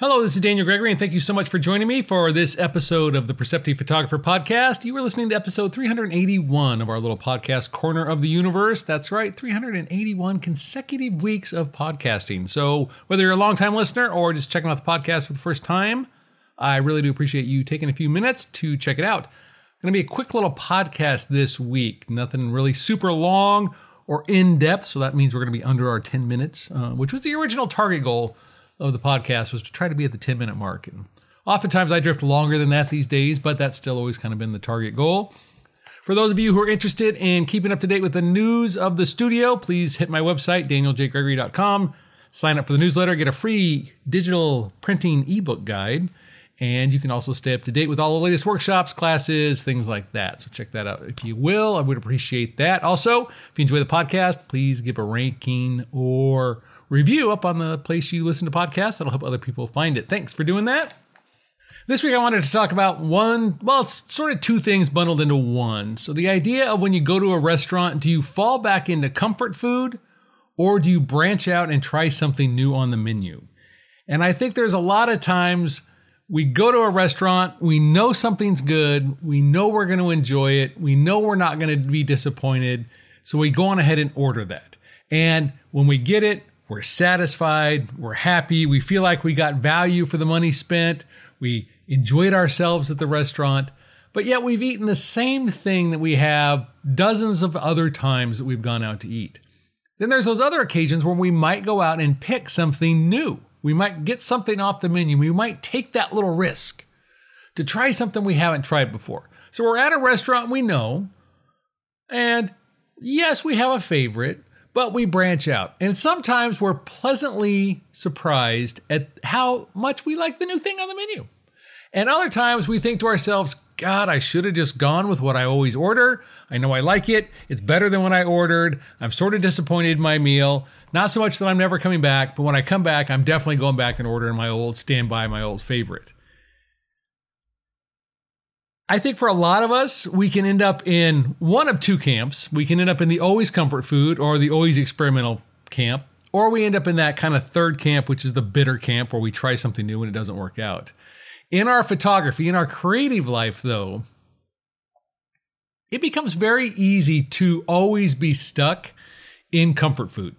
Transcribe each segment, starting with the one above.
Hello, this is Daniel Gregory, and thank you so much for joining me for this episode of the Perceptive Photographer Podcast. You are listening to episode 381 of our little podcast, Corner of the Universe. That's right, 381 consecutive weeks of podcasting. So, whether you're a longtime listener or just checking out the podcast for the first time, I really do appreciate you taking a few minutes to check it out. Going to be a quick little podcast this week. Nothing really super long or in depth, so that means we're going to be under our 10 minutes, uh, which was the original target goal of the podcast was to try to be at the 10 minute mark. And oftentimes I drift longer than that these days, but that's still always kind of been the target goal. For those of you who are interested in keeping up to date with the news of the studio, please hit my website, danieljgregory.com. Sign up for the newsletter, get a free digital printing ebook guide, and you can also stay up to date with all the latest workshops, classes, things like that. So check that out if you will. I would appreciate that. Also, if you enjoy the podcast, please give a ranking or review up on the place you listen to podcasts. That'll help other people find it. Thanks for doing that. This week, I wanted to talk about one, well, it's sort of two things bundled into one. So, the idea of when you go to a restaurant, do you fall back into comfort food or do you branch out and try something new on the menu? And I think there's a lot of times we go to a restaurant, we know something's good, we know we're going to enjoy it, we know we're not going to be disappointed. So, we go on ahead and order that. And when we get it, we're satisfied, we're happy, we feel like we got value for the money spent, we enjoyed ourselves at the restaurant, but yet we've eaten the same thing that we have dozens of other times that we've gone out to eat. Then there's those other occasions where we might go out and pick something new. We might get something off the menu. We might take that little risk to try something we haven't tried before. So we're at a restaurant we know, and yes, we have a favorite, but we branch out. And sometimes we're pleasantly surprised at how much we like the new thing on the menu. And other times we think to ourselves, God, I should have just gone with what I always order. I know I like it. It's better than what I ordered. I'm sort of disappointed in my meal. Not so much that I'm never coming back, but when I come back, I'm definitely going back and ordering my old standby, my old favorite. I think for a lot of us, we can end up in one of two camps. We can end up in the always comfort food or the always experimental camp, or we end up in that kind of third camp, which is the bitter camp where we try something new and it doesn't work out. In our photography, in our creative life, though, it becomes very easy to always be stuck in comfort food.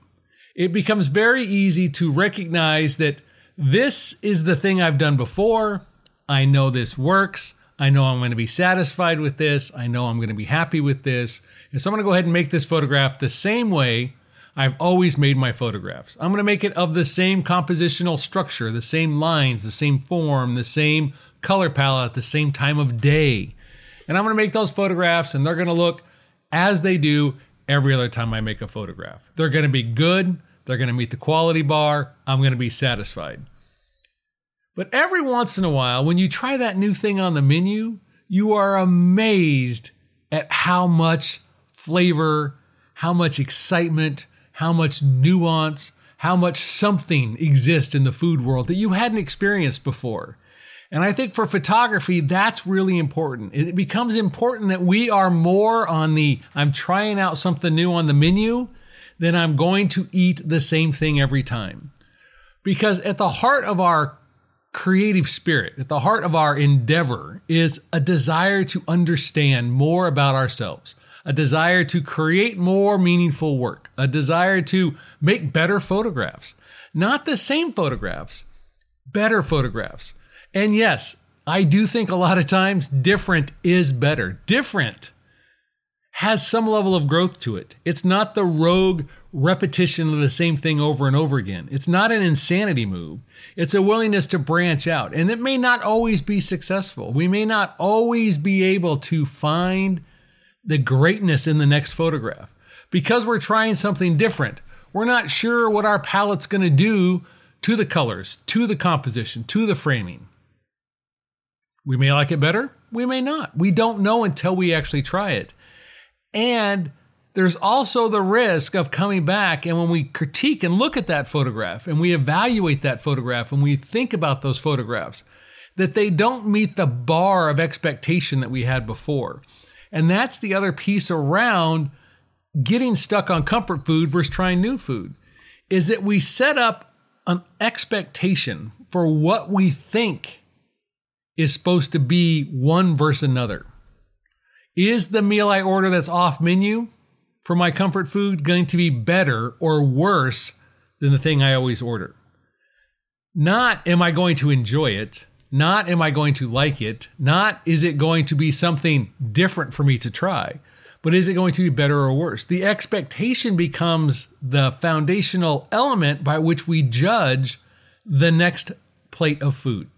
It becomes very easy to recognize that this is the thing I've done before. I know this works. I know I'm going to be satisfied with this. I know I'm going to be happy with this. And so I'm going to go ahead and make this photograph the same way I've always made my photographs. I'm going to make it of the same compositional structure, the same lines, the same form, the same color palette the same time of day. And I'm going to make those photographs and they're going to look as they do every other time I make a photograph. They're going to be good. They're going to meet the quality bar. I'm going to be satisfied. But every once in a while, when you try that new thing on the menu, you are amazed at how much flavor, how much excitement, how much nuance, how much something exists in the food world that you hadn't experienced before. And I think for photography, that's really important. It becomes important that we are more on the I'm trying out something new on the menu than I'm going to eat the same thing every time. Because at the heart of our creative spirit, at the heart of our endeavor, is a desire to understand more about ourselves, a desire to create more meaningful work, a desire to make better photographs. Not the same photographs, better photographs. And yes, I do think a lot of times different is better. Different has some level of growth to it. It's not the rogue repetition of the same thing over and over again. It's not an insanity move. It's a willingness to branch out. And it may not always be successful. We may not always be able to find the greatness in the next photograph. Because we're trying something different, we're not sure what our palette's going to do to the colors, to the composition, to the framing. We may like it better, we may not. We don't know until we actually try it. And there's also the risk of coming back and when we critique and look at that photograph and we evaluate that photograph and we think about those photographs, that they don't meet the bar of expectation that we had before. And that's the other piece around getting stuck on comfort food versus trying new food is that we set up an expectation for what we think is supposed to be one versus another. Is the meal I order that's off menu for my comfort food going to be better or worse than the thing I always order? Not am I going to enjoy it, not am I going to like it, not is it going to be something different for me to try, but is it going to be better or worse? The expectation becomes the foundational element by which we judge the next plate of food.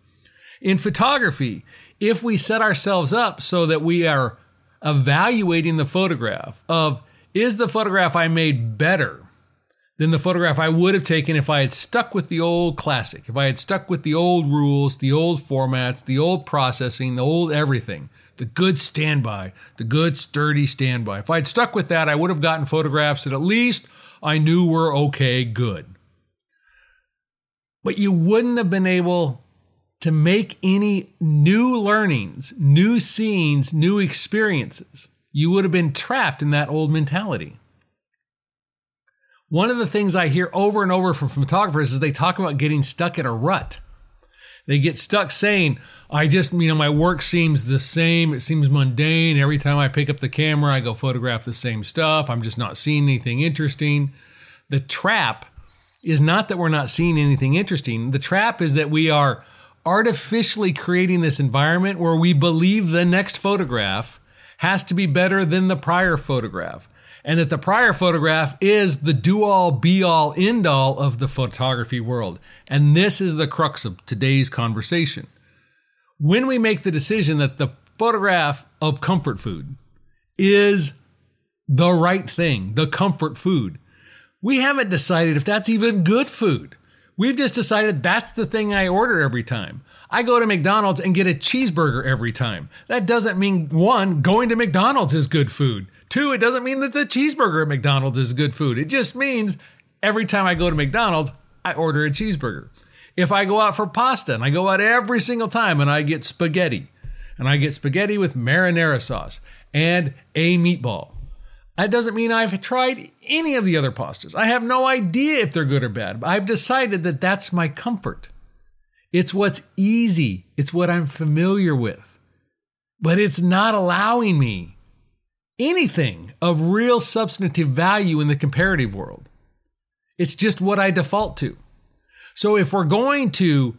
In photography, if we set ourselves up so that we are evaluating the photograph of is the photograph I made better than the photograph I would have taken if I had stuck with the old classic, if I had stuck with the old rules, the old formats, the old processing, the old everything, the good standby, the good sturdy standby. If I had stuck with that, I would have gotten photographs that at least I knew were okay, good. But you wouldn't have been able to make any new learnings, new scenes, new experiences. You would have been trapped in that old mentality. One of the things I hear over and over from photographers is they talk about getting stuck in a rut. They get stuck saying, I just, you know, my work seems the same. It seems mundane. Every time I pick up the camera, I go photograph the same stuff. I'm just not seeing anything interesting. The trap is not that we're not seeing anything interesting. The trap is that we are artificially creating this environment where we believe the next photograph has to be better than the prior photograph. And that the prior photograph is the do all, be all, end all of the photography world. And this is the crux of today's conversation. When we make the decision that the photograph of comfort food is the right thing, the comfort food, we haven't decided if that's even good food. We've just decided that's the thing I order every time. I go to McDonald's and get a cheeseburger every time. That doesn't mean one, going to McDonald's is good food. Two, it doesn't mean that the cheeseburger at McDonald's is good food. It just means every time I go to McDonald's, I order a cheeseburger. If I go out for pasta and I go out every single time and I get spaghetti, and I get spaghetti with marinara sauce and a meatball, that doesn't mean I've tried any of the other pastas. I have no idea if they're good or bad. I've decided that that's my comfort. It's what's easy, it's what I'm familiar with. But it's not allowing me anything of real substantive value in the comparative world. It's just what I default to. So if we're going to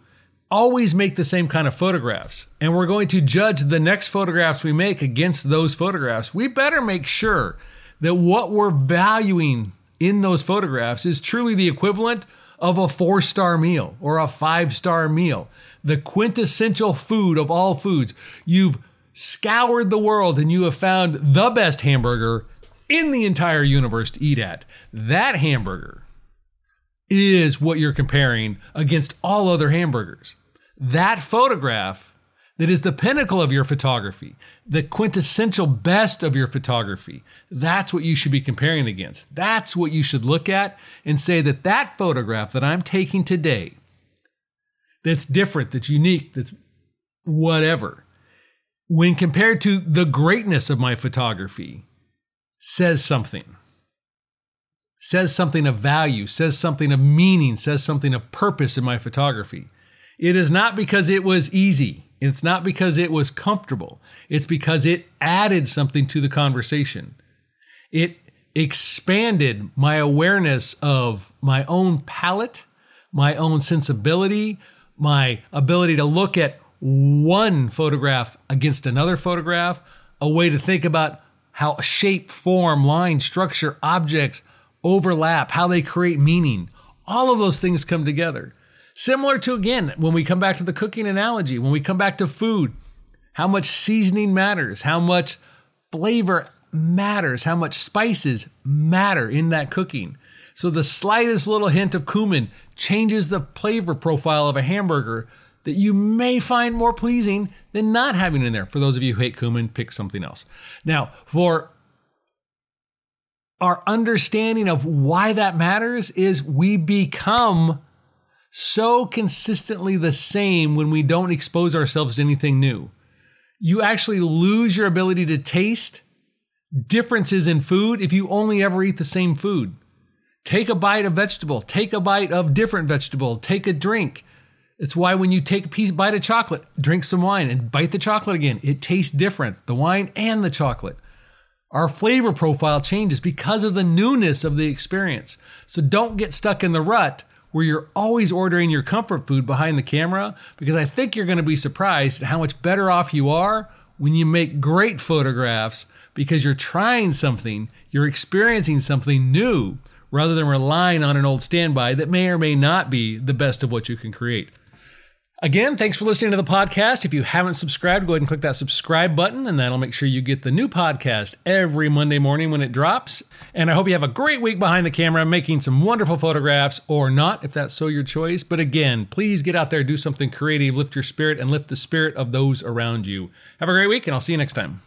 always make the same kind of photographs and we're going to judge the next photographs we make against those photographs, we better make sure that what we're valuing in those photographs is truly the equivalent of a four star meal or a five star meal, the quintessential food of all foods. You've scoured the world and you have found the best hamburger in the entire universe to eat at. That hamburger is what you're comparing against all other hamburgers. That photograph that is the pinnacle of your photography, the quintessential best of your photography. That's what you should be comparing against. That's what you should look at and say that that photograph that I'm taking today, that's different, that's unique, that's whatever, when compared to the greatness of my photography, says something. Says something of value, says something of meaning, says something of purpose in my photography. It is not because it was easy. It's not because it was comfortable. It's because it added something to the conversation. It expanded my awareness of my own palate, my own sensibility, my ability to look at one photograph against another photograph, a way to think about how shape, form, line, structure, objects overlap, how they create meaning. All of those things come together. Similar to, again, when we come back to the cooking analogy, when we come back to food, how much seasoning matters, how much flavor matters, how much spices matter in that cooking. So the slightest little hint of cumin changes the flavor profile of a hamburger that you may find more pleasing than not having in there. For those of you who hate cumin, pick something else. Now, for our understanding of why that matters is we become so consistently the same when we don't expose ourselves to anything new. You actually lose your ability to taste differences in food if you only ever eat the same food. Take a bite of vegetable, take a bite of different vegetable, take a drink. It's why when you take a piece bite of chocolate, drink some wine and bite the chocolate again, it tastes different, the wine and the chocolate. Our flavor profile changes because of the newness of the experience. So don't get stuck in the rut where you're always ordering your comfort food behind the camera because I think you're going to be surprised at how much better off you are when you make great photographs because you're trying something, you're experiencing something new rather than relying on an old standby that may or may not be the best of what you can create. Again, thanks for listening to the podcast. If you haven't subscribed, go ahead and click that subscribe button, and that'll make sure you get the new podcast every Monday morning when it drops. And I hope you have a great week behind the camera, making some wonderful photographs, or not, if that's so your choice. But again, please get out there, do something creative, lift your spirit, and lift the spirit of those around you. Have a great week, and I'll see you next time.